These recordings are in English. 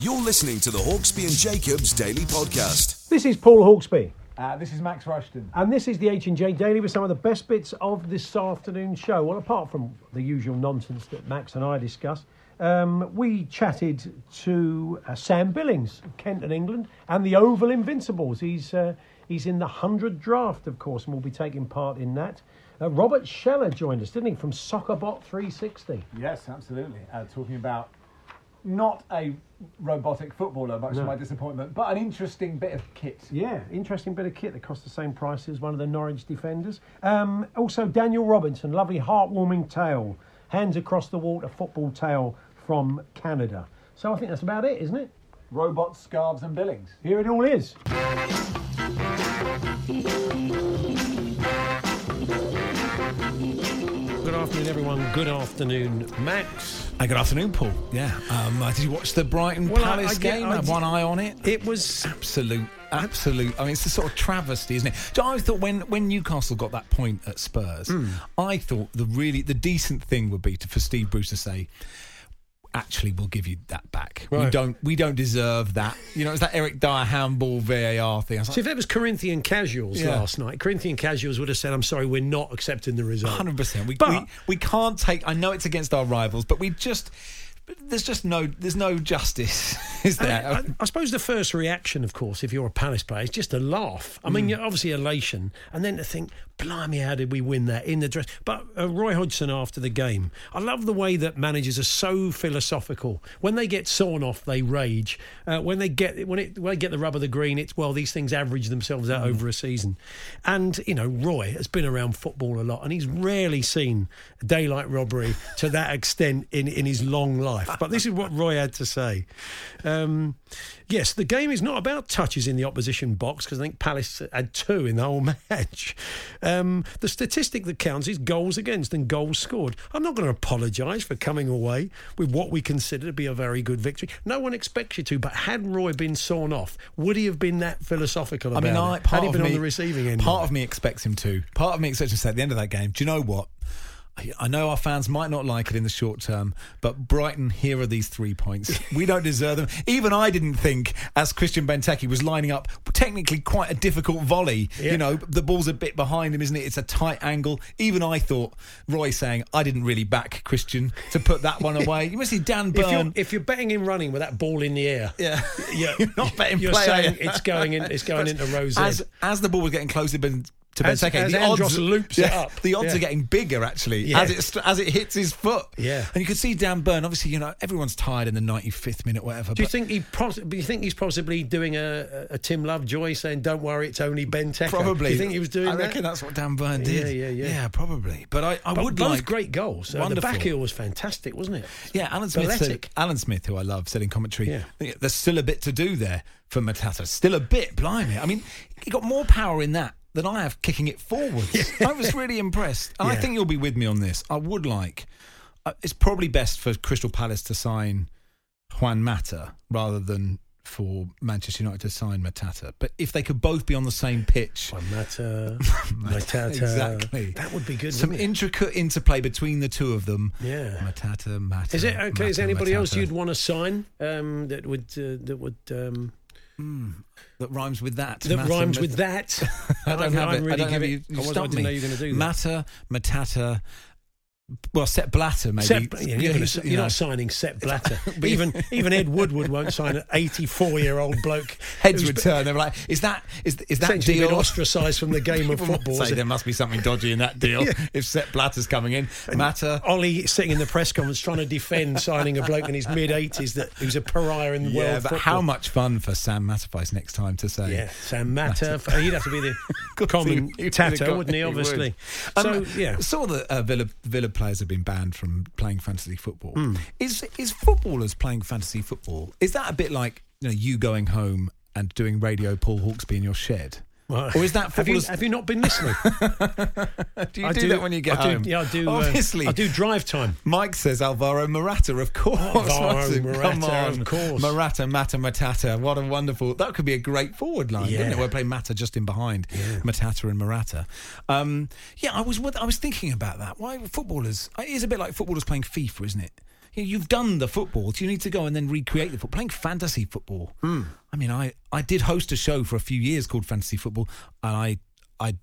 You're listening to the Hawksbee and Jacobs Daily Podcast. This is Paul Hawksbee, Uh, this is Max Rushton. and this is the H and J Daily with some of the best bits of this afternoon show. Well, apart from the usual nonsense that Max and I discuss, um, we chatted to uh, Sam Billings, of Kent and England, and the Oval Invincibles. He's uh, he's in the hundred draft, of course, and will be taking part in that. Uh, Robert Scheller joined us, didn't he, from Soccerbot 360? Yes, absolutely. Uh, talking about not a robotic footballer, much to my disappointment, but an interesting bit of kit. Yeah, interesting bit of kit that cost the same price as one of the Norwich defenders. Um, also, Daniel Robinson, lovely heartwarming tale, hands across the water football tale from Canada. So I think that's about it, isn't it? Robots, scarves, and billings. Here it all is. Good afternoon, everyone. Good afternoon, Max. Good afternoon, Paul. Yeah. Um, uh, did you watch the Brighton Well, Palace I get- game? I Have d- one eye on it. It was Absolute, absolute. I mean, it's a sort of travesty, isn't it? I thought when when Newcastle got that point at Spurs, Hmm. I thought the really the decent thing would be to for Steve Bruce to say. Actually, we'll give you that back. We don't. We don't deserve that. You know, it's that Eric Dier handball VAR thing. Was So if that was Corinthian casuals Yeah. last night, Corinthian casuals would have said, "I'm sorry, we're not accepting the result." Hundred percent. We, But- we we can't take. I know it's against our rivals, but we just. There's just no. There's no justice, is I, there? I, I suppose the first reaction, of course, if you're a Palace player, is just a laugh. I Mm. mean, you're obviously elation, and then to think, "Blimey, how did we win that in the dress?" But uh, Roy Hodgson after the game, I love the way that managers are so philosophical. When they get sawn off, they rage. Uh, when they get when it when they get the rub of the green, it's well, these things average themselves Mm. out over a season. And you know, Roy has been around football a lot, and he's rarely seen daylight robbery to that extent in in his long life. But this is what Roy had to say. Um, yes, the game is not about touches in the opposition box because I think Palace had two in the whole match. Um, the statistic that counts is goals against and goals scored. I'm not going to apologise for coming away with what we consider to be a very good victory. No one expects you to, but had Roy been sawn off, would he have been that philosophical I mean, I, part had he been me, on the receiving end? Part of of me expects him to. Part of me expects him to say at the end of that game, do you know what? I- I know our fans might not like it in the short term, but Brighton, here are these three points. We don't deserve them. Even I didn't think, as Christian Benteke was lining up, technically quite a difficult volley. Yeah. You know, the ball's a bit behind him, isn't it? It's a tight angle. Even I thought, Roy saying, I didn't really back Christian to put that one away. You must see Dan If you're, if you're betting him running with that ball in the air, yeah. you're, You're not betting you're play, are saying it's going in, it's going into Rose. as as the ball was getting closer to As- Benteke, as the Andros odds loops it up. The odds Yeah. are getting bigger actually Yeah. as it as it hits his foot. Yeah. and you can see Dan Burn. Obviously, you know everyone's tired in the ninety fifth minute, whatever. Do you think he? Pos- do you think he's possibly doing a, a Tim Lovejoy saying, "Don't worry, it's only Benteke"? probably? Do you think he was doing I that? reckon that's what Dan Burn did. Yeah, yeah, yeah. Yeah, probably. But I, I But would both like great goals. Uh, the Wonderful. back heel was fantastic, wasn't it? Yeah, Alan Smith. Said, Alan Smith, who I love, said in commentary, Yeah. "Yeah, there's still a bit to do there for Matata. Still a bit, blimey. I mean, he got more power in that than I have kicking it forwards. I was really impressed, and I think you'll be with me on this. I would like. Uh, it's probably best for Crystal Palace to sign Juan Mata rather than for Manchester United to sign Matata. But if they could both be on the same pitch. Mata, Matata. Exactly. That would be good. Some intricate interplay between the two of them. Yeah. Matata, Mata. Is it okay? Is Mata, anybody else you'd want to sign um, that would uh, that would um, Hmm. that rhymes with that. that Matter, rhymes with that? I don't have it. really I don't have it. it. You I wasn't- I stumped didn't know me. you were going to do that. Matter, Matata. Well, Sepp Blatter maybe. Sepp, yeah, you're, Yeah, gonna- you're you know. not signing Sepp Blatter. even even Ed Woodward won't sign an 84 year old bloke. Heads who's return. They were like, "Is that is is that deal?" been ostracised from the game of football. Say there must be something dodgy in that deal. If Sepp Blatter's coming in, Matter. Ollie sitting in the press conference trying to defend signing a bloke in his mid 80s that who's a pariah in Yeah, world but football. how much fun for Sam Matterface next time to say? Yeah, Sam Matter. He'd have to be the He common would have tatter, got- wouldn't he? would. Obviously. Um, So yeah, saw that uh, Villa Villa players have been banned from playing fantasy football. Hmm. Is is footballers playing fantasy football? Is that a bit like you know you going home and doing radio Paul Hawksbee in your shed? Well, or is that have you, have you not been listening? do you I do, that when you get I do, home? Yeah, I do. uh, Obviously, I do drive time. Mike says Alvaro Morata, of course. Alvaro? Morata, Come on, of course. Morata, Mata, Matata. What a wonderful. That could be a great forward line, Yeah. it? We'll play Mata just in behind Matata and Morata. Um, yeah, I was I was thinking about that. Why footballers? It is a bit like footballers playing FIFA, isn't it? You You've done the football, so you need to go and then recreate the football. Playing fantasy football. Hmm. I mean, I, I did host a show for a few years called Fantasy Football, and I I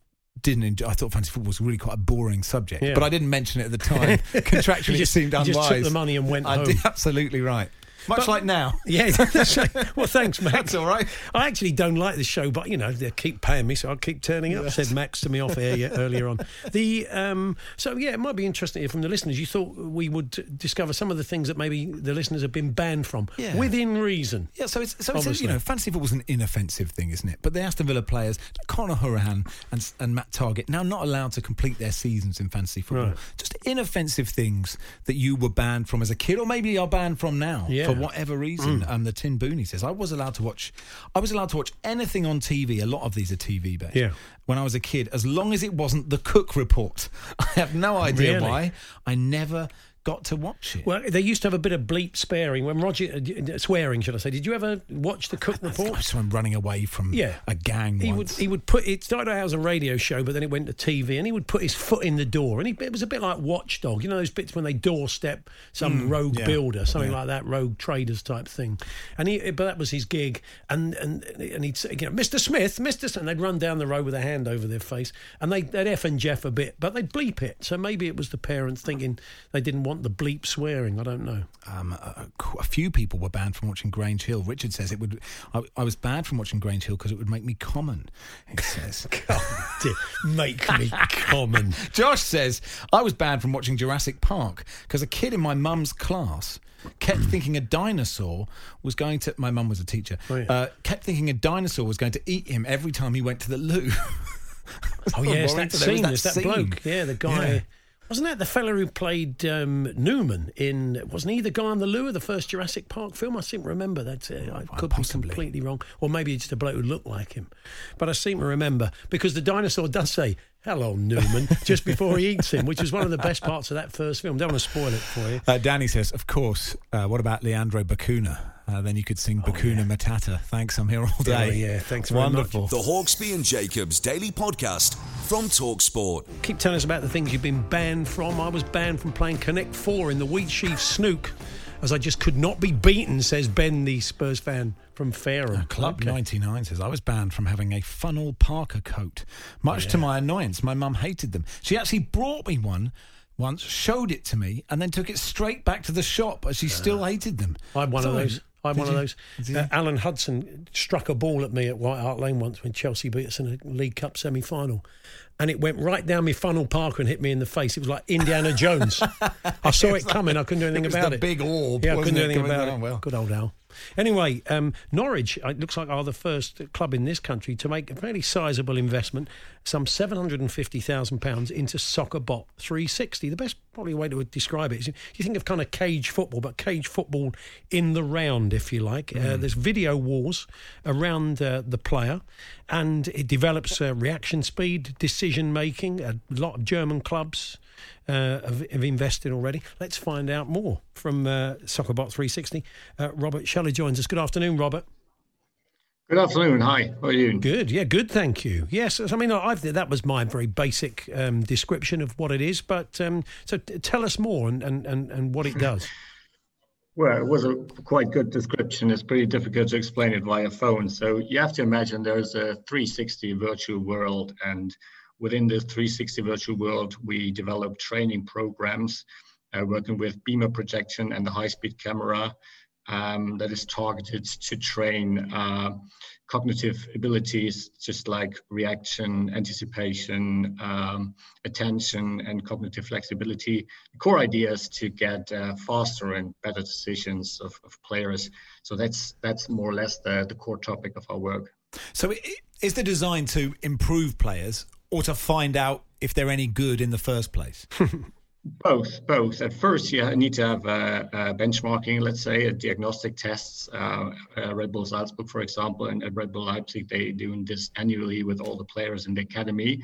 didn't enjoy. I thought fantasy football was really quite a boring subject, Yeah. but I didn't mention it at the time. Contractually, You just- it seemed you unwise. just took the money and went I home. did absolutely right. Much But- like now. Yeah. well, thanks, Max. That's all right. I actually don't like the show, but you know they keep paying me, so I'll keep turning up. Said Max to me off air earlier on. The um, so yeah, it might be interesting to hear from the listeners. You thought we would discover some of the things that maybe the listeners have been banned from Yeah. within reason. Yeah, so it's so it's, you know fantasy football's an inoffensive thing, isn't it? But the Aston Villa players, Conor Hourihane and and Matt Targett, now not allowed to complete their seasons in fantasy football. Right. Just inoffensive things that you were banned from as a kid, or maybe are banned from now Yeah. For whatever reason. Um, the Tin Booney says I was allowed to watch, I was allowed to watch anything on TV. A lot of these are TV based. Yeah. When I was a kid, as long as it wasn't the Cook Report, I have no idea Really? why. I never got to watch it. Well, they used to have a bit of bleep sparing when Roger uh, swearing, should I say? Did you ever watch the Cook Report? him running away from Yeah. a gang He would he would put it started out as a radio show, but then it went to TV, and he would put his foot in the door, and he, it was a bit like Watchdog, you know those bits when they doorstep some rogue Mm, yeah. builder, something Yeah. like that, rogue traders type thing, and he but that was his gig, and and and he'd say, you know, Mr. Smith, Mr. Smith, and they'd run down the road with a hand over their face, and they they'd f and Jeff a bit, but they'd bleep it, so maybe it was the parents thinking they didn't want the bleep swearing, I don't know. um, a, a few people were banned from watching Grange Hill. Richard says it would. I, I was banned from watching Grange Hill because it would make me common. He says. Dear, make me common. Josh says I was banned from watching Jurassic Park because a kid in my mum's class kept thinking a dinosaur was going to. My mum was a teacher. Oh, yeah. uh, kept thinking a dinosaur was going to eat him every time he went to the loo. Oh yes, that Warrington, there was scene. that that scene. bloke. Yeah, the guy. Yeah. Wasn't that the fella who played um, Newman in? Wasn't he the guy on the loo of the first Jurassic Park film? I seem to remember that. Uh, I could possibly. be completely wrong, or maybe it's just a bloke who looked like him. But I seem to remember because the dinosaur does say "Hello, Newman" just before he eats him, which is one of the best parts of that first film. Don't want to spoil it for you. Uh, Danny says, of course. Uh, what about Leandro Bacuna? Uh, then you could sing Bacuna Matata. Thanks, I'm here all day. Oh, yeah, thanks very Wonderful. The Hawksbee and Jacobs Daily Podcast from Talksport. Keep telling us about the things you've been banned from. I was banned from playing Connect Four in the Wheat Sheaf Snook, as I just could not be beaten. Says Ben, the Spurs fan from Fareham. Club Okay. 99 says, I was banned from having a funnel parka coat. Much to my annoyance, my mum hated them. She actually brought me one once, showed it to me, and then took it straight back to the shop as she still hated them. I had one of So- those. I had Did one of those. Uh. Alan Hudson struck a ball at me at White Hart Lane once when Chelsea beat us in a League Cup semi final. And it went right down my funnel parka and hit me in the face. It was like Indiana Jones. I saw it coming. I couldn't do anything it was about the it. big orb, Yeah, I couldn't do anything about it. Well. Good old Al. Anyway, um, Norwich, uh, it looks like, are the first club in this country to make a fairly sizable investment, some £750,000 into SoccerBot 360. The best probably way to describe it is you think of kind of cage football, but cage football in the round, if you like. Uh, there's video walls around uh, the player, and it develops uh, reaction speed, decision making. A lot of German clubs uh, have, have invested already. Let's find out more from uh, SoccerBot 360. Uh, Robert Shelley joins us. Good afternoon, Robert. Good afternoon. Hi. How are you? Good, yeah, good. Thank you. Yes, I mean, I've, that was my very basic um, description of what it is. But um, so, t- tell us more and, and, and, and what it does. Well, it was a quite good description. It's pretty difficult to explain it via phone. So you have to imagine there's a 360 virtual world, and within the 360 virtual world, we develop training programs uh, working with beamer projection and the high-speed camera um, that is targeted to train uh, cognitive abilities just like reaction, anticipation, um, attention, and cognitive flexibility. The core idea is to get uh, faster and better decisions of, of, players. So that's that's more or less the, the core topic of our work. So is the design to improve players or to find out if they're any good in the first place? Both, both. At first, you need to have uh, uh, benchmarking, let's say, a diagnostic tests. Uh, uh, Red Bull Salzburg, for example, and at Red Bull Leipzig, they doing this annually with all the players in the academy.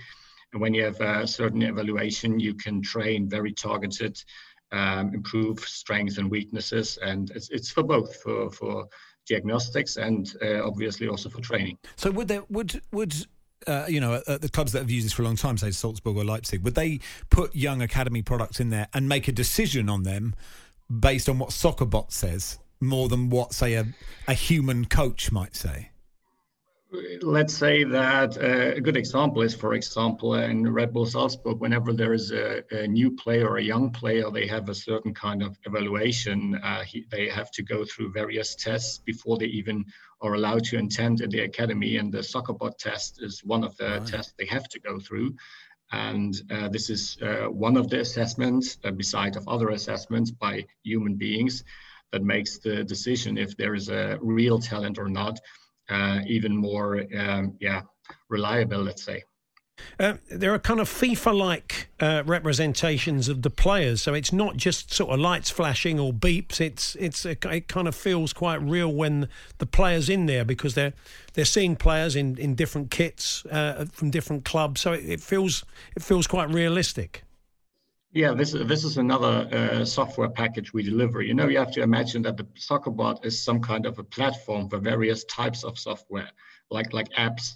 And when you have a certain evaluation, you can train very targeted, um, improve strengths and weaknesses, and it's, it's for both for for diagnostics and uh, obviously also for training. So would there would would uh, you know, the clubs that have used this for a long time, say Salzburg or Leipzig, would they put young academy products in there and make a decision on them based on what SoccerBot says more than what, say, a, a human coach might say? Let's say that uh, a good example is, for example, in Red Bull Salzburg, whenever there is a, a new player or a young player, they have a certain kind of evaluation. Uh, he, they have to go through various tests before they even are allowed to attend in the academy. And the SoccerBot test is one of the right. tests they have to go through. And uh, this is uh, one of the assessments, uh, beside of other assessments by human beings, that makes the decision if there is a real talent or not even more, um, yeah, reliable, let's say. Uh, there are kind of FIFA-like uh, representations of the players, so it's not just sort of lights flashing or beeps. It's it's a, it kind of feels quite real when the players in there because they're they're seeing players in, in different kits uh, from different clubs, so it, it, feels it feels quite realistic. Yeah, this this is another uh, software package we deliver. You know, you have to imagine that the SoccerBot is some kind of a platform for various types of software, like like apps.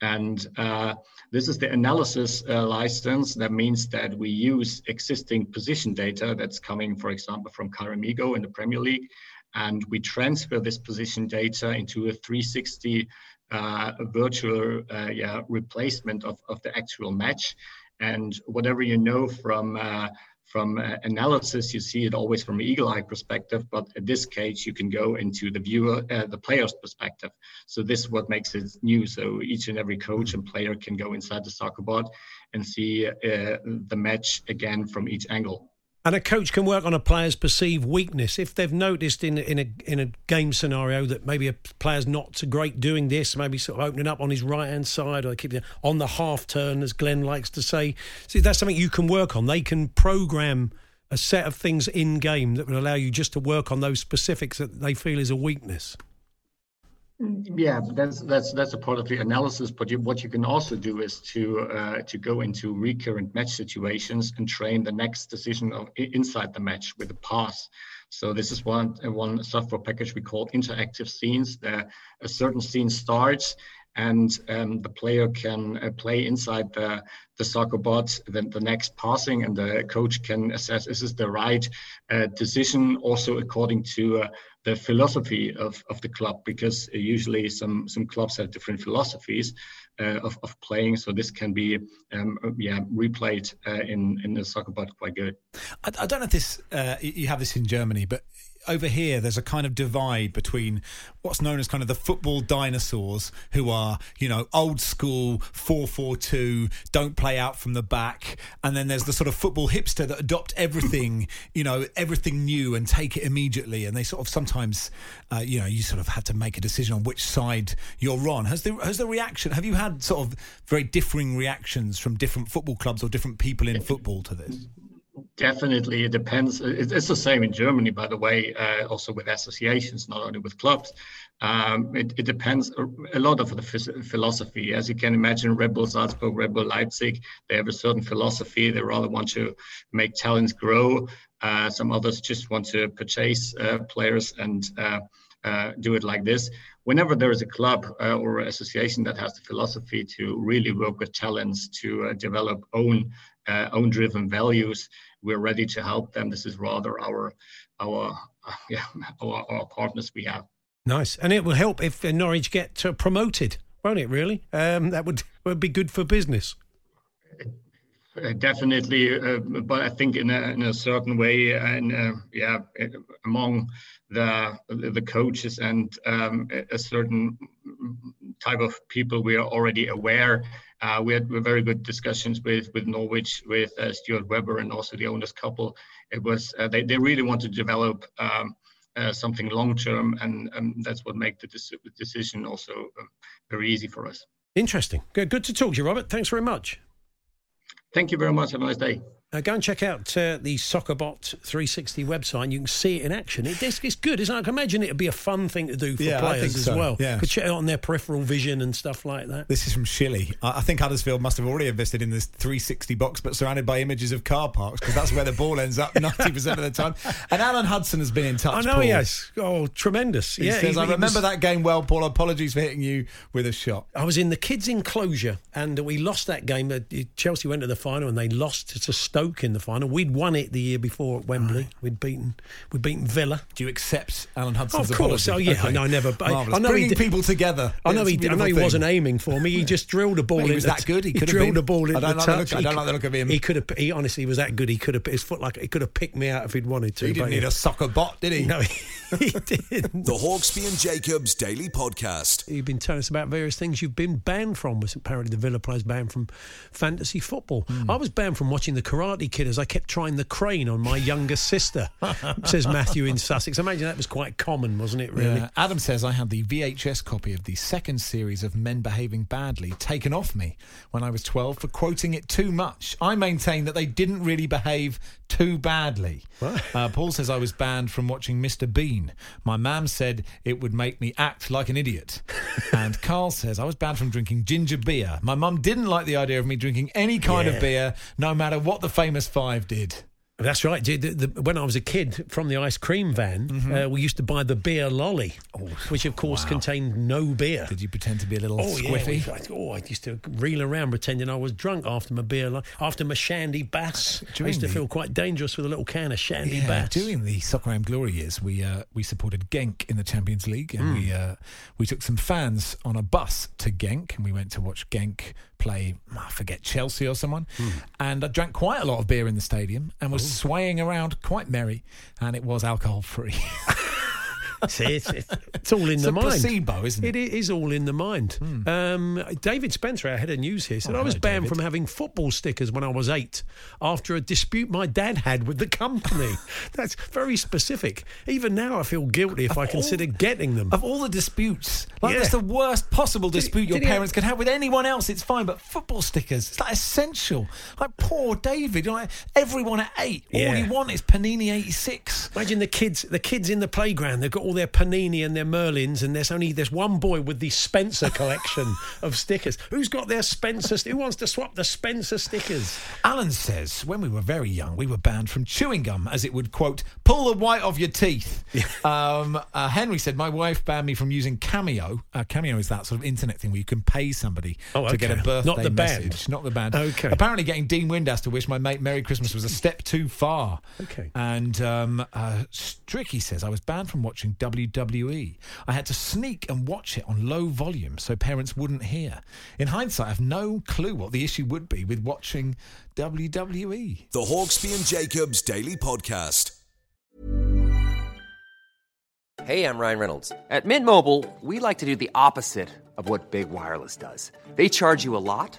And uh, this is the analysis uh, license. That means that we use existing position data that's coming, for example, from ChyronHego in the Premier League, and we transfer this position data into a 360 uh, virtual uh, yeah, replacement of, of the actual match. And whatever you know from uh, from uh, analysis, you see it always from eagle eye perspective, but in this case, you can go into the viewer, uh, the player's perspective. So this is what makes it new. So each and every coach and player can go inside the SoccerBot and see uh, the match again from each angle. And a coach can work on a player's perceived weakness if they've noticed in in a in a game scenario that maybe a player's not so great doing this, maybe sort of opening up on his right hand side or keep on the half turn, as Glenn likes to say. See, that's something you can work on. They can program a set of things in game that will allow you just to work on those specifics that they feel is a weakness. Yeah, that's that's that's a part of the analysis. But you, what you can also do is to uh, to go into recurrent match situations and train the next decision of inside the match with a pass. So this is one one software package we call interactive scenes. There, a certain scene starts, and um, the player can uh, play inside the the SoccerBot then the next passing, and the coach can assess is this the right uh, decision, also according to uh, the philosophy of, of the club because usually some some clubs have different philosophies uh, of, of playing. So this can be um, yeah replayed uh, in in the SoccerBot quite good. I, I, don't know if this uh, you have this in Germany but over here there's a kind of divide between what's known as kind of the football dinosaurs who are you know old school 442 don't play out from the back. And then there's the sort of football hipster that adopt everything you know everything new and take it immediately. And they sort of sometimes uh, you know you sort of have to make a decision on which side you're on. Has the has the reaction have you had sort of very differing reactions from different football clubs or different people in football to this Definitely, it depends. It's the same in Germany, by the way, uh, also with associations, not only with clubs. Um, it, it, depends a lot of the philosophy. As you can imagine, Red Bull Salzburg, Red Bull Leipzig, they have a certain philosophy. They rather want to make talents grow. Uh, some others just want to purchase uh, players and uh, uh, do it like this. Whenever there is a club uh, or association that has the philosophy to really work with talents to develop own uh, own driven values. We're ready to help them. This is rather our our uh, yeah our, our, partners we have. Nice. And it will help if norwich get promoted won't it really? Um, that would would be good for business. Uh, definitely, uh, but I think in a, in a certain way, and uh, yeah, among the the coaches and um, a certain type of people, we are already aware. Uh, we had very good discussions with with Norwich, with uh, Stuart Webber, and also the owners couple. It was uh, they they really want to develop. Um, something long term, and um, that's what made the decision also very easy for us. Interesting. Good, good to talk to you, Robert. Thanks very much. Thank you very much. Have a nice day. Uh, go and check out uh, the Soccerbot 360 website. and You can see it in action. It, it's, it's, good, isn't it? I can imagine it'd be a fun thing to do for yeah, players as so. well. Yeah. Could check it on their peripheral vision and stuff like that. This is from Shilly. I, I think Huddersfield must have already invested in this 360 box, but surrounded by images of car parks because that's where the ball ends up 90% of the time. And Alan Hudson has been in touch. I know, Paul. yes. Oh, tremendous. He yeah, says, he, I remember was, that game well, Paul. Apologies for hitting you with a shot. I was in the kids' enclosure and we lost that game. Chelsea went to the final and they lost to Stoke in the final. We We'd won it the year before at Wembley. Right. We'd beaten we'd beaten Villa. Do you accept Alan Hudson's Of course. apology? Oh yeah. Okay. No, I never. I, Marvellous. I know Bringing he did, people together. I know he. I know he beautiful wasn't aiming for me. He just drilled a ball. Well, he was the that t- good. He could have drilled been. a ball in I don't the like the touch. look- I don't like the look of him. He could have. He honestly was that good. He could have put his foot like he could have picked me out if he'd wanted to. He didn't need a soccer bot, did he? No, he, he didn't. The Hawksbee and Jacobs Daily Podcast. You've been telling us about various things you've been banned from. Was apparently the Villa players banned from fantasy football. Hmm. I was banned from watching the Karate Kid as I kept trying the crane on my younger sister. says Matthew in Sussex. I imagine that was quite common, wasn't it? Really. Yeah. Adam says I had the VHS copy of the second series of Men Behaving Badly taken off me when I was 12 for quoting it too much. I maintain that they didn't really behave too badly. Uh, Paul says I was banned from watching Mr. Bean. My mam said it would make me act like an idiot. and Carl says I was banned from drinking ginger beer. My mum didn't like the idea of me drinking any kind Yeah. of beer, no matter what the famous five did. That's right. The- the- when I was a kid, from the ice cream van, Mm-hmm. uh, we used to buy the beer lolly, which of course contained no beer. Did you pretend to be a little Oh squiffy? yeah, we- oh, I used to reel around pretending I was drunk after my beer, lo- after my shandy bass. I used to the- feel quite dangerous with a little can of shandy Yeah, bass. during the Soccer Am Glory years, we uh, we supported Genk in the Champions League, and we uh, we took some fans on a bus to Genk, and we went to watch Genk play. I forget Chelsea or someone, and I drank quite a lot of beer in the stadium and was swaying around quite merry, and it was alcohol free. See, it's, it's, it's all in It's the a mind. placebo, isn't it? It is all in the mind. Um, David Spencer, our head of news here, said Oh, I was banned David. from having football stickers when I was eight after a dispute my dad had with the company. That's very specific. Even now, I feel guilty if I consider getting them. Of all the disputes, like Yeah. that's the worst possible Did dispute your did he have- parents could have with anyone else. It's fine, but football stickers, it's like essential. Like poor David, like everyone at eight, all Yeah. you want is Panini eighty six. Imagine the kids, the kids in the playground. They've got all their Panini and their Merlins, and there's only there's one boy with the Spencer collection of stickers. Who's got their Spencer? Who wants to swap the Spencer stickers? Alan says, when we were very young, we were banned from chewing gum as it would, quote, pull the white off your teeth. um, uh, Henry said, my wife banned me from using Cameo. Uh, Cameo is that sort of internet thing where you can pay somebody Oh, to get a okay. birthday Not the band. message. Not the band. Okay. Apparently, getting Dean Windass to wish my mate Merry Christmas was a step too far. Okay. And um, uh, Stricky says, I was banned from watching WWE. I had to sneak and watch it on low volume so parents wouldn't hear. In hindsight, I have no clue what the issue would be with watching. WWE. The Hawksbee and Jacobs Daily Podcast. Hey, I'm Ryan Reynolds. At Mint Mobile, we like to do the opposite of what Big Wireless does. They charge you a lot,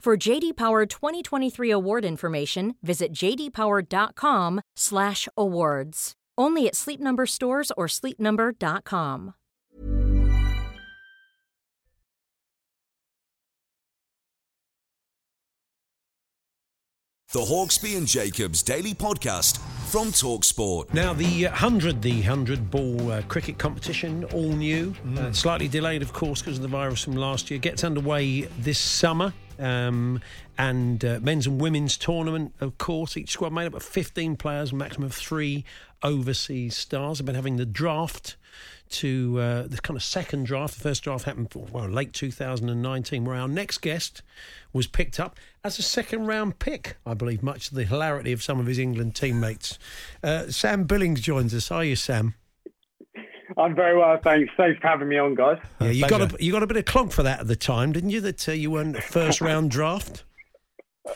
For JD Power 2023 award information, visit jdpower.com/awards. Only at Sleep Number stores or sleepnumber.com. The Hawksbee and Jacobs Daily Podcast from Talksport. Now, the 100, the 100 ball uh, cricket competition, all new, uh, slightly delayed, of course, because of the virus from last year, gets underway this summer. Um, and uh, men's and women's tournament, of course, each squad made up of 15 players, maximum of three overseas stars. I've been having the draft to uh, the kind of second draft. The first draft happened, well, late 2019, where our next guest was picked up as a second round pick, I believe, much to the hilarity of some of his England teammates. Uh, Sam Billings joins us. Are you, Sam? I'm very well, thanks. Thanks for having me on, guys. Yeah, you got a you got a bit of clonk for that at the time, didn't you? That uh, you weren't a first round draft.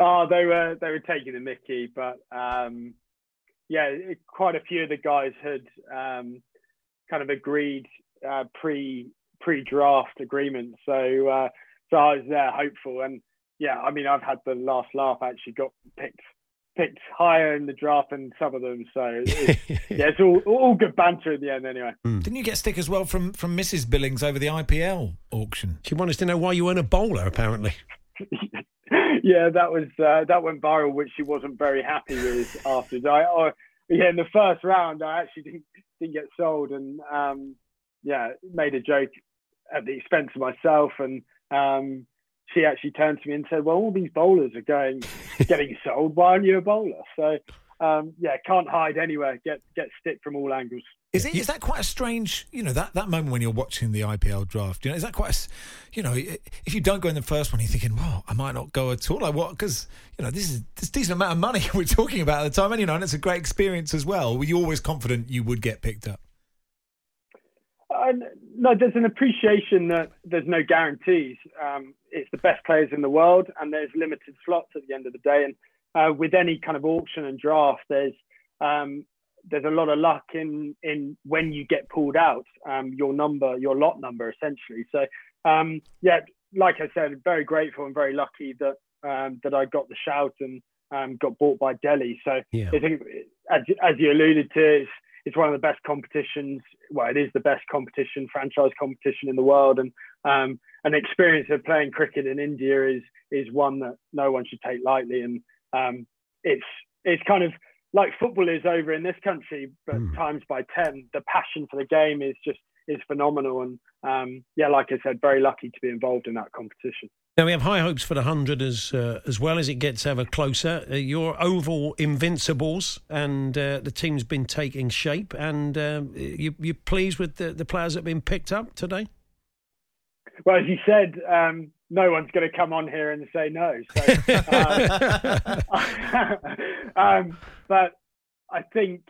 Oh, they were they were taking the Mickey, but um, yeah, quite a few of the guys had um, kind of agreed uh, pre pre draft agreement. So uh, so I was there hopeful, and yeah, I mean I've had the last laugh. Actually, got picked picked higher in the draft than some of them. So it's, yeah, it's all all good banter in the end. Anyway, Didn't you get stick as well from from Mrs. Billings over the IPL auction? She wanted to know why you weren't a bowler, apparently. yeah, that was uh, that went viral, which she wasn't very happy with after. I, I yeah, in the first round, I actually didn't didn't get sold, and um, yeah, made a joke at the expense of myself, and um, she actually turned to me and said, "Well, all these bowlers are going getting sold. Why aren't you a bowler?" So um, yeah, can't hide anywhere. Get get stick from all angles. Is it is that quite a strange, you know, that, that moment when you're watching the IPL draft? You know, is that quite, a you know, if you don't go in the first one, you're thinking, well, I might not go at all. Like what? Because you know, this is this decent amount of money we're talking about at the time, and you know, and it's a great experience as well. Were you always confident you would get picked up? No, there's an appreciation that there's no guarantees. Um, it's the best players in the world, and there's limited slots at the end of the day. And uh, with any kind of auction and draft, there's um, there's a lot of luck in in when you get pulled out, um, your number, your lot number, essentially. So um, yeah, like I said, very grateful and very lucky that um, that I got the shout and um, got bought by Delhi. So Yeah. I think, as, as you alluded to, it's, it's one of the best competitions. Well, it is the best competition, franchise competition in the world, and um, an experience of playing cricket in India is is one that no one should take lightly. And um, it's it's kind of like football is over in this country, but times by ten. The passion for the game is just is phenomenal, and um, yeah, like I said, very lucky to be involved in that competition. Now we have high hopes for the hundred as uh, as well as it gets ever closer. Uh, your oval invincibles, and uh, the team's been taking shape. And um, you you pleased with the, the players that have been picked up today? Well, as you said, um, no one's going to come on here and say no. So, um, um, but I think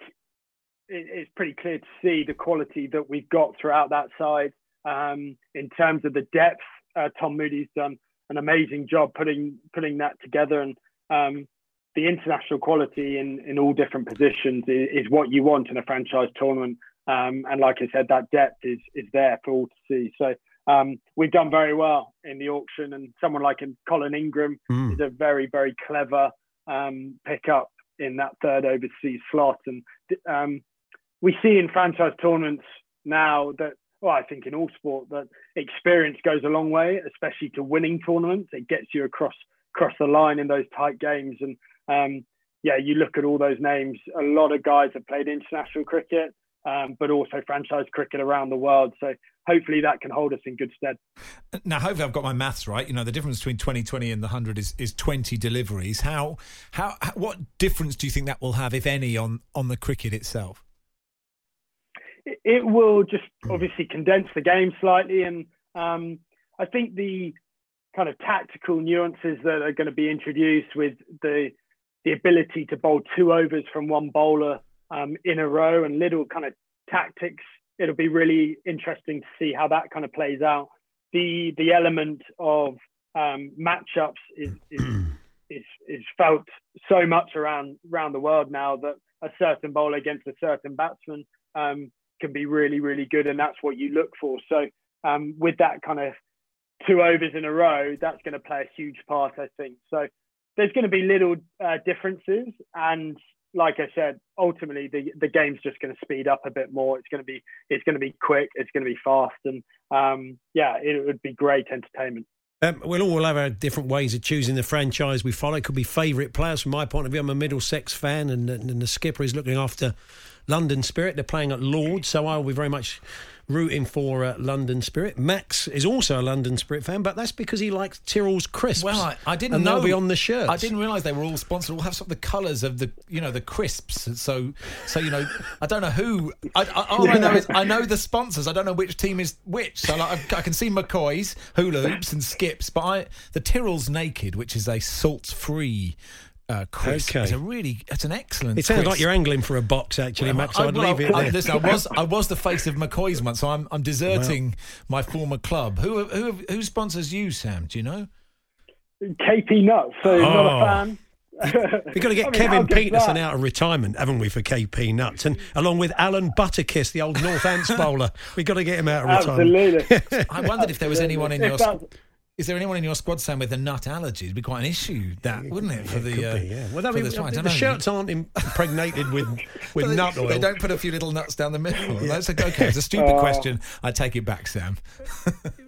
it, it's pretty clear to see the quality that we've got throughout that side. Um, in terms of the depth, uh, Tom Moody's done an amazing job putting putting that together, and um, the international quality in in all different positions is, is what you want in a franchise tournament. Um, and like I said, that depth is is there for all to see. So um, we've done very well in the auction, and someone like Colin Ingram Mm. is a very very clever um, pickup in that third overseas slot. And um, we see in franchise tournaments now that, well, I think in all sport that experience goes a long way, especially to winning tournaments. It gets you across across the line in those tight games. And um, yeah, you look at all those names. A lot of guys have played international cricket, um, but also franchise cricket around the world. So hopefully that can hold us in good stead. Now, hopefully, I've got my maths right. You know, the difference between 2020 and the 100 is, is 20 deliveries. How, how, what difference do you think that will have, if any, on, on the cricket itself? It- will just obviously condense the game slightly. And um, I think the kind of tactical nuances that are going to be introduced with the the ability to bowl two overs from one bowler um, in a row and little kind of tactics, it'll be really interesting to see how that kind of plays out. The the element of um, matchups is, is is is felt so much around around the world now that a certain bowler against a certain batsman um, can be really really good, and that's what you look for. So um, with that kind of two overs in a row, that's going to play a huge part, I think. So there's going to be little uh, differences, and like I said, ultimately the the game's just going to speed up a bit more. It's going to be it's going to be quick. It's going to be fast, and um, yeah, it would be great entertainment. Um, we'll all have our different ways of choosing the franchise we follow. It could be favourite players from my point of view. I'm a Middlesex fan, and, and the skipper is looking after London Spirit. They're playing at Lords, so I'll be very much rooting for uh, London Spirit. Max is also a London Spirit fan, but that's because he likes Tyrrell's crisps. Well, I, I didn't and know they'll be on the shirt. I didn't realise they were all sponsored. All have sort of the colours of the you know the crisps. So so you know I don't know who. I, I, all I know is I know the sponsors. I don't know which team is which. So like, I, I can see McCoy's hula hoops and skips, but I, the Tyrrell's Naked, which is a salt free. Uh, crisp. Okay. It's a really, it's an excellent. It sounds crisp. like you're angling for a box, actually, Well, Max. I, I'd well, leave it I, there. listen, I was I was the face of McCoy's once, so I'm I'm deserting my former club. Who who who sponsors you, Sam? Do you know? KP Nuts, so not Oh. a fan. We've got to get I mean, Kevin good's Peterson out of retirement, haven't we, for KP Nuts? And along with Alan Butterkiss, the old Northants bowler. We've got to get him out of retirement. Absolutely. I wondered if there was anyone in If your. That's- Is there anyone in your squad, Sam, with a nut allergy? It'd be quite an issue, that wouldn't it? For the Could uh, be, yeah. Well, that for mean, the, I the, don't the shirts aren't impregnated with, with But they, nut oil. They don't put a few little nuts down the middle. That's a, okay. It's a stupid Oh. question. I take it back, Sam.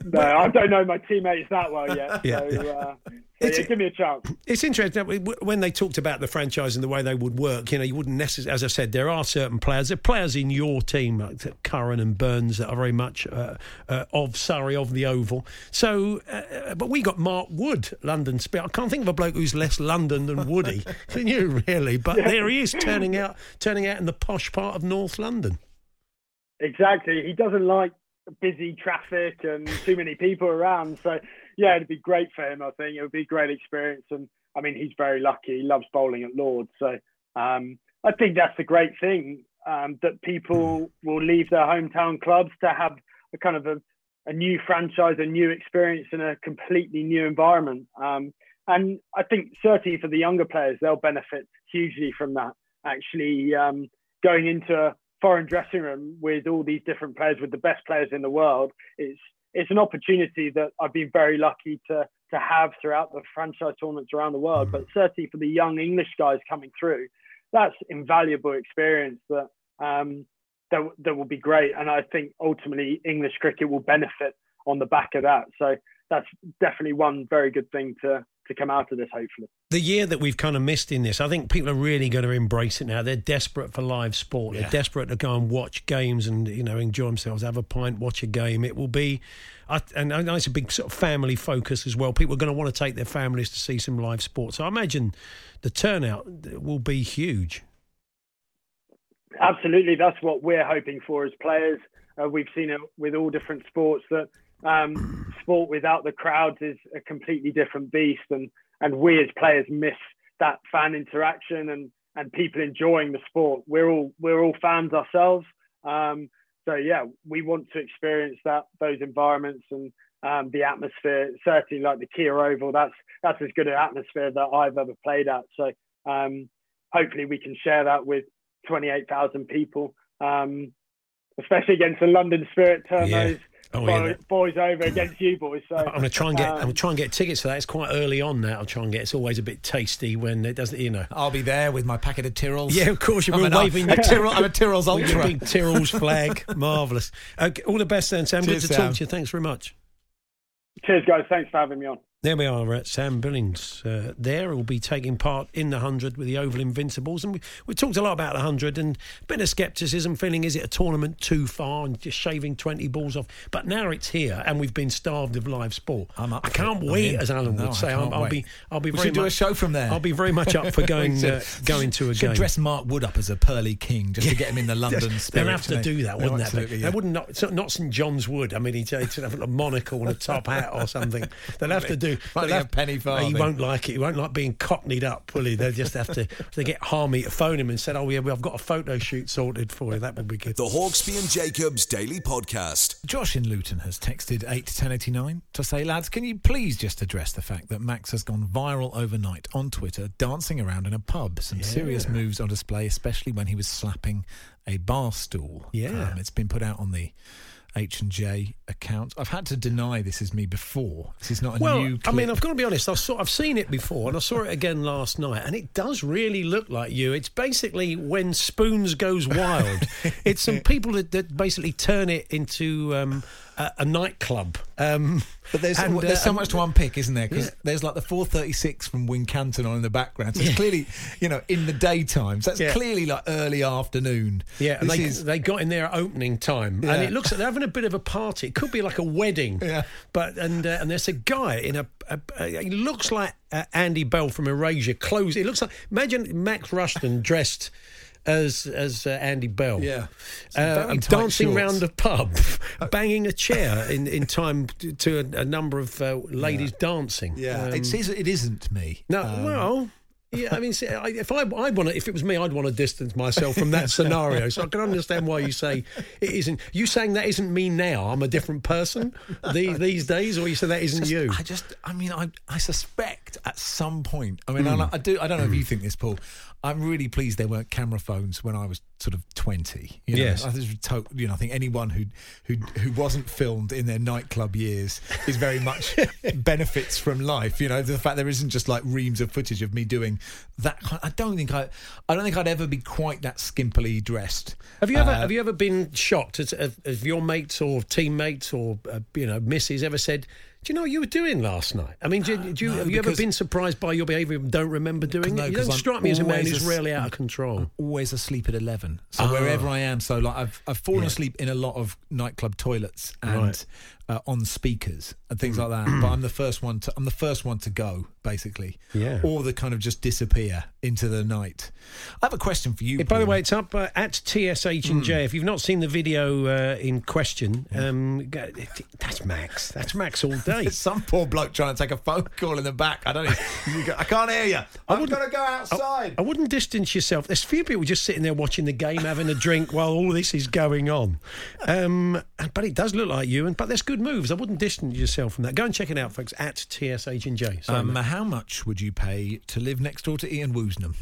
No, I don't know my teammates that well yet. Yeah. So, uh, so yeah, give me a chance. It's interesting when they talked about the franchise and the way they would work. You know, you wouldn't necessarily, as I said, there are certain players. There are players in your team, like Curran and Burns, that are very much uh, uh, of Surrey, of the Oval. So, uh, but we got Mark Wood, London Spirit. I can't think of a bloke who's less London than Woody. Can you really? But there he is, turning out, turning out in the posh part of North London. Exactly. He doesn't like busy traffic and too many people around. So yeah, it'd be great for him. I think it would be a great experience. And I mean, he's very lucky. He loves bowling at Lords. So um, I think that's the great thing um, that people will leave their hometown clubs to have a kind of a, a new franchise, a new experience in a completely new environment. Um, and I think certainly for the younger players, they'll benefit hugely from that. Actually, um, going into a foreign dressing room with all these different players, with the best players in the world, it's it's an opportunity that I've been very lucky to to have throughout the franchise tournaments around the world. But certainly for the young English guys coming through, that's invaluable experience that um, that that will be great. And I think ultimately English cricket will benefit on the back of that. So that's definitely one very good thing to to come out of this. Hopefully. the year that we've kind of missed in this, I think people are really going to embrace it now. They're desperate for live sport. They're desperate to go and watch games and you know enjoy themselves, have a pint, watch a game. It will be, and I know it's a big sort of family focus as well. People are going to want to take their families to see some live sport. So I imagine the turnout will be huge. Absolutely, that's what we're hoping for as players. Uh, we've seen it with all different sports that um, sport without the crowds is a completely different beast, and and we as players miss that fan interaction and and people enjoying the sport. We're all we're all fans ourselves, um, so yeah, we want to experience that those environments and um, the atmosphere. Certainly, like the Kia Oval, that's that's as good an atmosphere that I've ever played at. So um, hopefully, we can share that with 28,000 people, um, especially against the London Spirit Termos. Oh, boy- yeah. boys over against you boys. So I'm going to try and get. um, I'm gonna try and get tickets for that. It's quite early on now. I'll try and get. It's always a bit tasty when it doesn't. You know. I'll be there with my packet of Tyrrells. Yeah, of course you I'm Waving a your Tyrrell, I'm a Tyrrell's ultra. big Tyrrell's flag. Marvellous. Okay, all the best then, Sam. Cheers, Good to Sam. talk to you. Thanks very much. cheers, guys. Thanks for having me on. There we are at Sam Billings uh, there, will be taking part in the 100 with the Oval Invincibles. And we, we talked a lot about the 100 and a bit of scepticism, feeling is it a tournament too far and just shaving 20 balls off? But now it's here and we've been starved of live sport. I'm up I can't wait, as Alan No, would I say. I'll, I'll be, I'll be We very should do a much- show from there. I'll be very much up for going, uh, going to a should game. dress Mark Wood up as a pearly king just to get him in the London spirit. They'll have to do that, wouldn't they? absolutely, They yeah. wouldn't not, not St John's Wood. I mean, he'd, he'd have a monocle and a top hat or something. They'll have to do to. Might have penny He won't like it. He won't like being cockneyed up, will he? They'll just have to. they get Harmy to phone him and said, "Oh yeah, well, I've got a photo shoot sorted for you." That would be good. The Hawksbee and Jacobs Daily Podcast. Josh in Luton has texted 8 to 1089 to say, lads, can you please just address the fact that Max has gone viral overnight on Twitter dancing around in a pub? Some serious moves on display, especially when he was slapping a bar stool. Yeah. Um, it's been put out on the H&J account. I've had to deny this is me before. This is not a well, new I mean. I've got to be honest. I saw, I've seen it before, and I saw it again last night, and it does really look like you. It's basically when Spoons goes wild. it's some people that, that basically turn it into um, a, a nightclub. Um, But there's, and, there's so uh, much to unpick, isn't there? Because Yeah. there's like the 436 from Wincanton on in the background. So it's clearly, you know, in the daytime. So that's Yeah. clearly like early afternoon. Yeah, and This they, is- they got in there at opening time, Yeah. and it looks like they're having a bit of a party. It could be like a wedding, Yeah. But and uh, and there's a guy in a, a, a he looks like uh, Andy Bell from Erasure. Clothes. It looks like imagine Max Rushton dressed. As as uh, Andy Bell, Yeah. Uh, very and tight dancing round a pub, banging a chair in, in time to, a, a number of uh, ladies dancing. Yeah, Um, it isn't me. no, Um, well, yeah. I mean, see, I, if I, I'd want to, if it was me, I'd want to distance myself from that scenario. So I can understand why you say it isn't. You saying that isn't me now? I'm a different person these, these days, or you say that isn't just- you? I just, I mean, I, I suspect at some point. I mean, Hmm. I, I do. I don't know if you think this, Paul. I'm really pleased there weren't camera phones when I was sort of 20. You know? Yes. I, think, to- you know, I think anyone who who who wasn't filmed in their nightclub years is very much benefits from life. You know, the fact there isn't just like reams of footage of me doing that. I don't think I, I don't think I'd ever be quite that skimpily dressed. Have you ever Uh, have you ever been shocked as, as, as your mates or teammates or uh, you know misses ever said? Do you know what you were doing last night? I mean, do, do you, No, have you ever been surprised by your behaviour and don't remember doing No, it? You don't I'm strike me as a man who's rarely out of control. always asleep at 11 so Ah. wherever i am so like i've, I've fallen Yeah. asleep in a lot of nightclub toilets and Right. uh, on speakers and things like that but i'm the first one to i'm the first one to go basically Yeah. or the kind of just disappear into the night i have a question for you by the way, it's up uh, at TSH and J. If you've not seen the video uh, in question, um, go- that's Max. That's Max all day. Some poor bloke trying to take a phone call in the back. I don't. I can't hear you. I'm going to go outside. I wouldn't distance yourself. There's a few people just sitting there watching the game, having a drink while all this is going on. Um, but it does look like you, and but there's good moves. I wouldn't distance yourself from that. Go and check it out, folks, at TSH and J. Um, how much would you pay to live next door to Ian Woosnam?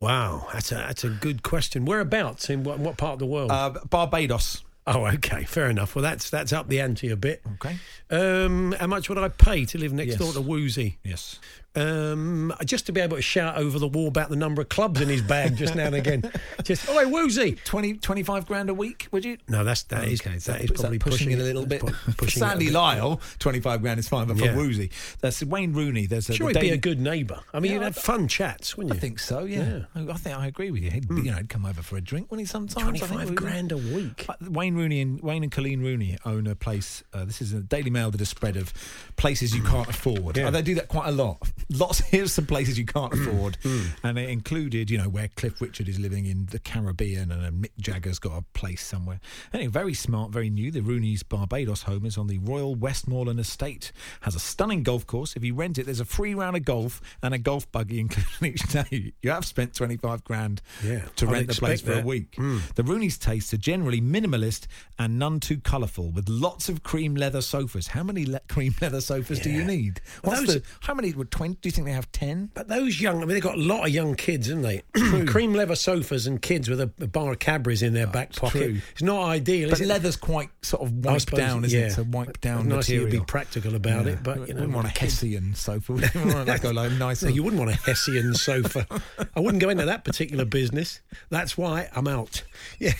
wow, that's a that's a good question. Whereabouts in what, what part of the world? Uh, Barbados. oh, okay, fair enough. Well, that's that's up the ante a bit. Okay. Um, how much would I pay to live next Yes. door to Woozy? Yes. Um, just to be able to shout over the wall about the number of clubs in his bag just now and again. Just, oh, Woozy. 20, 25 grand a week, would you? No, that's that is Okay, that is probably pushing, it a little bit. pushing Sandy bit. Lyle, twenty five grand is fine, but for Yeah. Woozy, that's Wayne Rooney. There's a Sure, he'd be a good neighbour. I mean, Yeah, you'd I- have fun chats, wouldn't I you? think so. Yeah, I think I agree with you. He'd, you know, he'd come over for a drink when he sometimes. Twenty-five we- grand a week. Uh, Wayne Rooney and Wayne and Colleen Rooney own a place. Uh, this is a Daily Mail did a spread of places you can't afford. Yeah. Uh, they do that quite a lot. Lots. Here's some places you can't afford, Hmm. and it included, you know, where Cliff Richard is living in the Caribbean, and uh, Mick Jagger's got a place somewhere. Anyway, very smart, very new. The Rooney's Barbados home is on the Royal Westmoreland Estate. Has a stunning golf course. If you rent it, there's a free round of golf and a golf buggy included each day. You have spent twenty five grand Yeah, to I'd rent the place expect for a that. Week. The Rooney's tastes are generally minimalist and none too colourful, with lots of cream leather sofas. How many le- cream leather sofas do you need? What's those- the, how many? Would twenty? Do you think they have ten? But those young, I mean, they've got a lot of young kids, haven't they? Cream leather sofas and kids with a, a bar of Cadbury's in their oh, back pocket. true. It's not ideal, But is it? leather's quite sort of wiped suppose, down, isn't yeah. it? So wiped down nice material. to be practical about Yeah. it, but you know, wouldn't want a Hessian sofa. would you? Like a nice. No, you wouldn't want a Hessian sofa. I wouldn't go into that particular business. That's why I'm out. Yeah,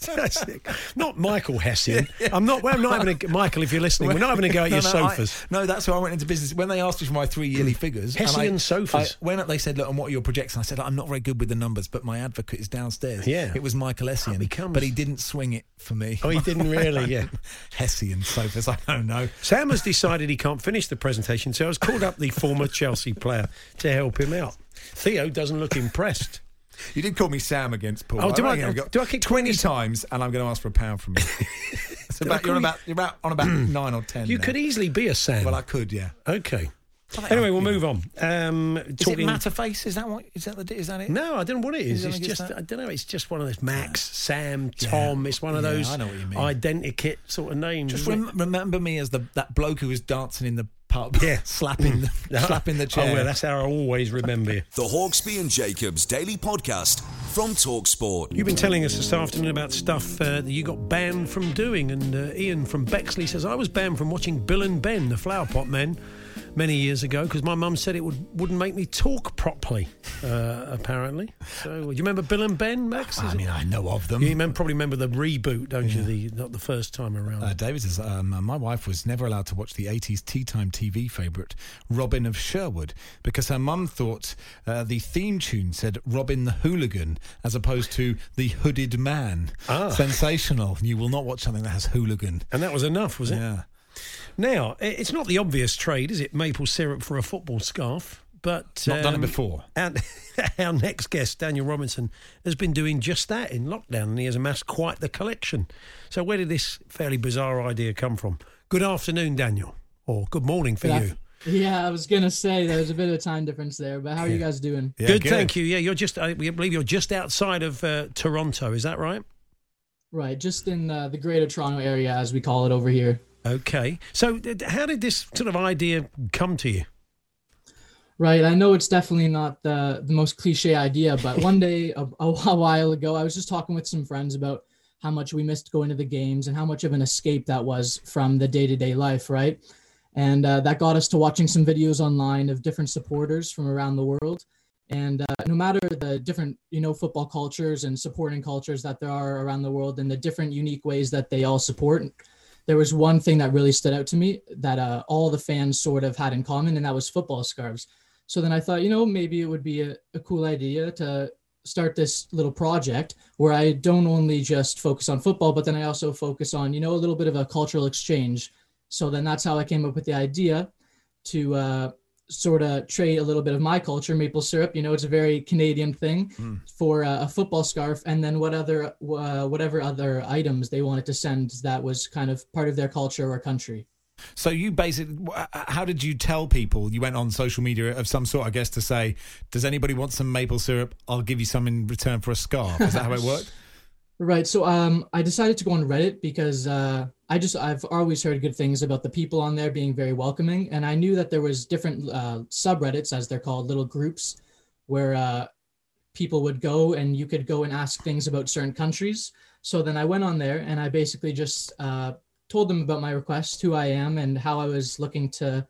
fantastic. Not Michael Hessian. I'm not. Well, I'm not having a Michael. If you're listening, we're not having a go at No, your no, I- sofas. no, that's why I went into business. When they asked me for my three yearly figures, and Hessian I- sofas. I up, they said, "Look, and what are your projections?" I said, "I'm not very good with the numbers, but my advocate is downstairs." Yeah. it was Michael Hessian, becomes- but he didn't swing it for me. Oh, he didn't really. Yeah. Hessian sofas. I don't know. Sam has decided he can't finish the presentation, so I was called up the former Chelsea player to help him out. Theo doesn't look impressed. You did call me Sam against Paul. Oh, do I- reckon I've do I keep twenty times, and I'm going to ask for a pound from you. so about, you're on about you're about on about nine or ten. You now. could easily be a Sam. Well, I could, yeah. okay. Anyway, we'll move on. Um, Is talking- it Matterface? Is that what? Is that the? Is that it? No, I don't know what it is. You It's don't think it's just that? I don't know. It's just one of those Max, Sam, Tom. It's one of Yeah, those I know what you mean. identikit sort of names. Just rem- remember me as the that bloke who was dancing in the pub, Yeah. slapping the, slapping the chair. Oh well, that's how I always remember you. The Hawksbee and Jacobs Daily Podcast from Talksport. You've been telling us this afternoon about stuff uh, that you got banned from doing, and uh, Ian from Bexley says I was banned from watching Bill and Ben, the Flower Pot Men, many years ago because my mum said it would wouldn't make me talk properly. Uh, apparently, so do you remember Bill and Ben, Max? I Is it- mean, I know of them. you remember, probably remember the reboot, don't you? The not the first time around. Uh, David says, um, my wife was never allowed to watch the 80s tea time TV favourite, Robin of Sherwood, because her mum thought uh, the theme tune said Robin the Hooligan as opposed to the Hooded Man. Ah. Sensational. You will not watch something that has hooligan. and that was enough, was it? Yeah. Now, it's not the obvious trade, is it? Maple syrup for a football scarf. But Not done it um, before. And our next guest, Daniel Robinson, has been doing just that in lockdown, and he has amassed quite the collection. So, where did this fairly bizarre idea come from? Good afternoon, Daniel, or good morning for Good you. af- Yeah, I was gonna say there's a bit of a time difference there, but how are you guys doing? good, thank you. Yeah, you're just, I believe you're just outside of uh, Toronto. Is that right? Right, just in uh, the Greater Toronto area, as we call it over here. Okay. So, how did this sort of idea come to you? Right, I know it's definitely not the the most cliche idea, but one day a, a while ago, I was just talking with some friends about how much we missed going to the games and how much of an escape that was from the day to day life, right? And uh, that got us to watching some videos online of different supporters from around the world. And uh, no matter the different, you know, football cultures and supporting cultures that there are around the world, and the different unique ways that they all support, there was one thing that really stood out to me that uh, all the fans sort of had in common, and that was football scarves. So then I thought, you know, maybe it would be a, a cool idea to start this little project where I don't only just focus on football, but then I also focus on, you know, a little bit of a cultural exchange. So then that's how I came up with the idea to uh, sort of trade a little bit of my culture, maple syrup. You know, it's a very Canadian thing for uh, a football scarf, and then what other, uh, whatever other items they wanted to send that was kind of part of their culture or country. So you basically, how did you tell people? You went on social media of some sort, I guess, to say, "Does anybody want some maple syrup? I'll give you some in return for a scarf." Is that how it worked? Right. So um, I decided to go on Reddit because uh, I just I've always heard good things about the people on there being very welcoming, and I knew that there was different uh, subreddits, as they're called, little groups, where uh, people would go and you could go and ask things about certain countries. So then I went on there and I basically just uh, told them about my request, who I am, and how I was looking to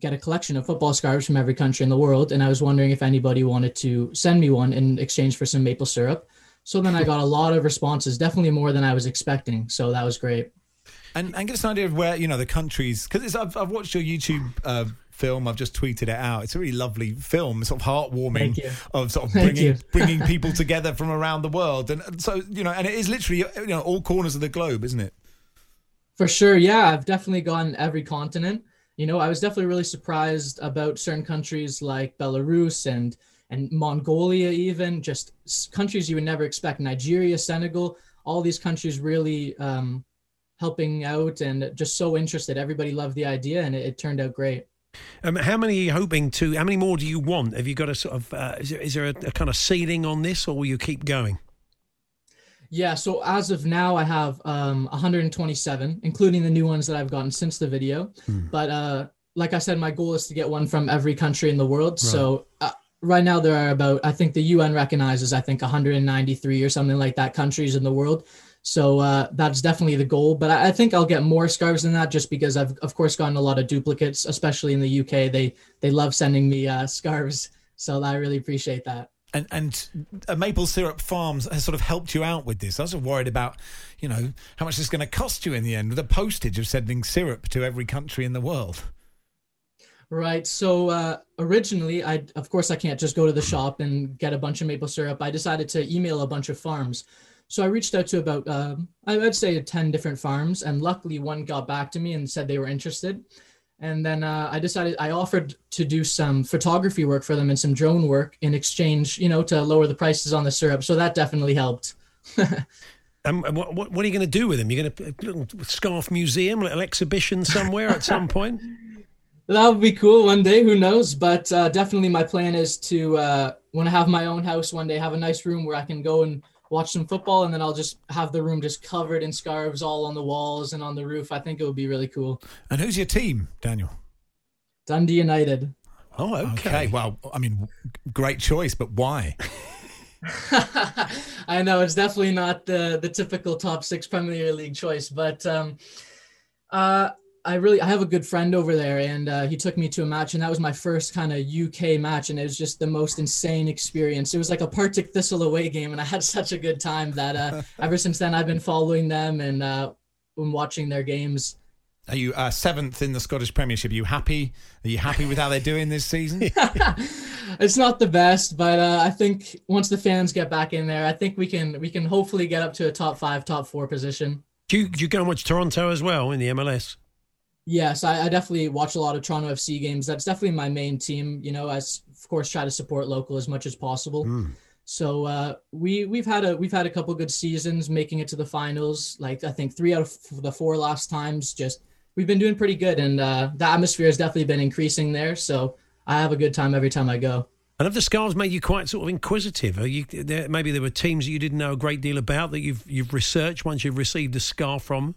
get a collection of football scarves from every country in the world. And I was wondering if anybody wanted to send me one in exchange for some maple syrup. So then I got a lot of responses, definitely more than I was expecting. So that was great. And and get us an idea of where you know the countries because I've I've watched your YouTube. Uh, Film, I've just tweeted it out. It's a really lovely film, sort of heartwarming, of sort of bringing bringing people together from around the world, and and so you know, and it is literally you know all corners of the globe, isn't it? For sure, yeah, I've definitely gone every continent. You know, I was definitely really surprised about certain countries like Belarus and and Mongolia, even just countries you would never expect. Nigeria, Senegal, all these countries really um, helping out and just so interested. Everybody loved the idea, and it, it turned out great. Um, how many are you hoping to? How many more do you want? Have you got a sort of? Uh, is there, is there a, a kind of ceiling on this, or will you keep going? Yeah, so as of now, I have um, 127, including the new ones that I've gotten since the video. But uh, like I said, my goal is to get one from every country in the world. So uh, right now, there are about, I think the UN recognizes, I think 193 or something like that countries in the world. So uh, that's definitely the goal. But I, I think I'll get more scarves than that just because I've, of course, gotten a lot of duplicates, especially in the UK. They, they love sending me uh, scarves. So I really appreciate that. And and uh, Maple Syrup Farms has sort of helped you out with this. I was worried about, you know, how much it's going to cost you in the end with the postage of sending syrup to every country in the world. Right. So uh, originally, I of course I can't just go to the shop and get a bunch of maple syrup. I decided to email a bunch of farms. So I reached out to about um, I would say ten different farms, and luckily one got back to me and said they were interested. And then uh, I decided I offered to do some photography work for them and some drone work in exchange, you know, to lower the prices on the syrup. So that definitely helped. Um, and what, what, what are you going to do with them? You're going to a little scarf museum, a little exhibition somewhere at some point. That would be cool one day. Who knows? But uh, definitely, my plan is to uh, when I have my own house one day, have a nice room where I can go and watch some football, and then I'll just have the room just covered in scarves all on the walls and on the roof. I think it would be really cool. And who's your team, Daniel? Dundee United. Oh, okay. Well, I mean, great choice, but why? I know it's definitely not the the typical top six Premier League choice, but um, uh, I really I have a good friend over there, and uh, he took me to a match, and that was my first kind of UK match, and it was just the most insane experience. It was like a Partick Thistle away game, and I had such a good time that uh, ever since then I've been following them and uh, been watching their games. Are you uh, seventh in the Scottish Premiership? Are you happy? Are you happy with how they're doing this season? it's not the best, but uh, I think once the fans get back in there, I think we can we can hopefully get up to a top five, top four position. Do you, do you go and watch Toronto as well in the MLS? Yes, I, I, definitely watch a lot of Toronto FC games. That's definitely my main team. You know, I of course try to support local as much as possible. Mm. So uh, we we've had a we've had a couple good seasons, making it to the finals. Like I think three out of the four last times, just we've been doing pretty good, and uh, the atmosphere has definitely been increasing there. So I have a good time every time I go. And have the Scarves made you quite sort of inquisitive? Are you there, maybe there were teams that you didn't know a great deal about that you've you've researched once you've received a scarf from?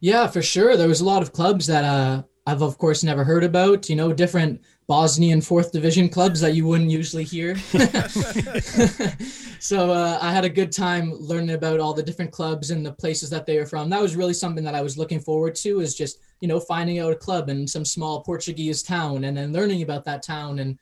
Yeah, for sure. There was a lot of clubs that uh, I've of course never heard about. You know, different Bosnian fourth division clubs that you wouldn't usually hear. so uh, I had a good time learning about all the different clubs and the places that they are from. That was really something that I was looking forward to. Is just you know finding out a club in some small Portuguese town and then learning about that town and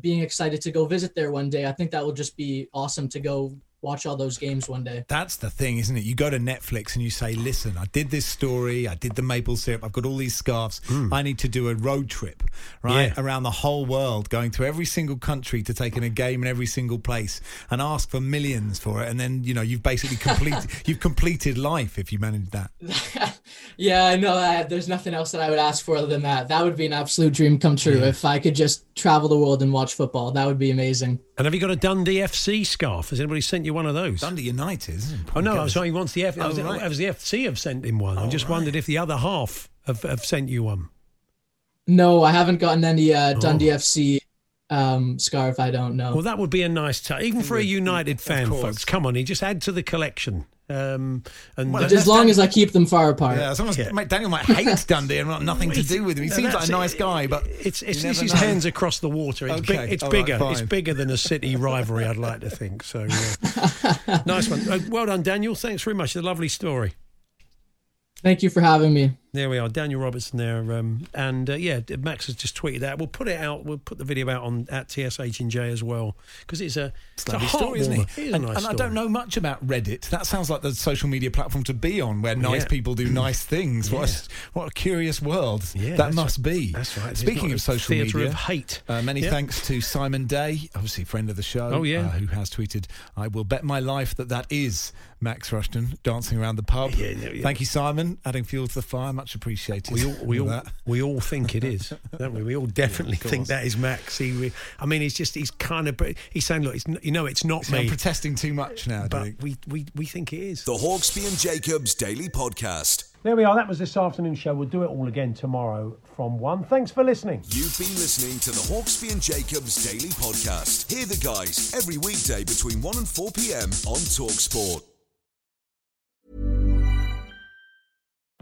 being excited to go visit there one day. I think that will just be awesome to go watch all those games one day. That's the thing, isn't it? You go to Netflix and you say, "Listen, I did this story. I did the maple syrup. I've got all these scarves. Hmm. I need to do a road trip, right, Yeah. around the whole world, going to every single country to take in a game in every single place, and ask for millions for it. And then you know you've basically completed you've completed life if you manage that. Yeah, I know. I, there's nothing else that I would ask for other than that. That would be an absolute dream come true if I could just travel the world and watch football. That would be amazing. And have you got a Dundee FC scarf? Has anybody sent you one of those? Dundee United. Oh no, I was sorry. He wants the F. Oh, was, right. it was the FC have sent him one. I Oh, just right. wondered if the other half have, have sent you one. No, I haven't gotten any uh, Oh. Dundee FC um, scarf. I don't know. Well, that would be a nice touch, even for a United fan, folks. Come on, he just add to the collection. Um, and Well, as long as I keep them far apart. Yeah, as long as Yeah. mate, Daniel might hate Dundee and want nothing to do with him. He seems like a nice guy, but it's it's, you it's his know. hands across the water. It's, Okay, big, it's all right, bigger. it's bigger than a city rivalry. I'd like to think. So, yeah. nice one. Uh, well done, Daniel. Thanks very much. A lovely story. Thank you for having me. There we are, Daniel Robertson there, um, and uh, yeah, Max has just tweeted that. We'll put it out. We'll put the video out on at TSH and J as well because it's a it's a Lovely heart story, isn't he? It is a and nice and I don't know much about Reddit. That sounds like the social media platform to be on, where nice Yeah. people do nice things. What, Yeah. a, what a curious world Yeah, that must be. That's right. Speaking of a social media, of hate. Uh, many thanks to Simon Day, obviously friend of the show. Oh, yeah. uh, who has tweeted, "I will bet my life that that is Max Rushton dancing around the pub." Thank you, Simon, adding fuel to the fire. Much appreciated. We all, we all, we all think it is, don't we? We all definitely of think that is Max. He, re- I mean, he's just, he's kind of, he's saying, look, it's, n- you know, it's not See, I'm me, protesting too much now. do you but think? we, we, we think it is. The Hawksbee and Jacobs Daily Podcast. There we are. That was this afternoon show. We'll do it all again tomorrow from one. Thanks for listening. You've been listening to the Hawksbee and Jacobs Daily Podcast. Hear the guys every weekday between 1 and 4 p.m. on Talksport.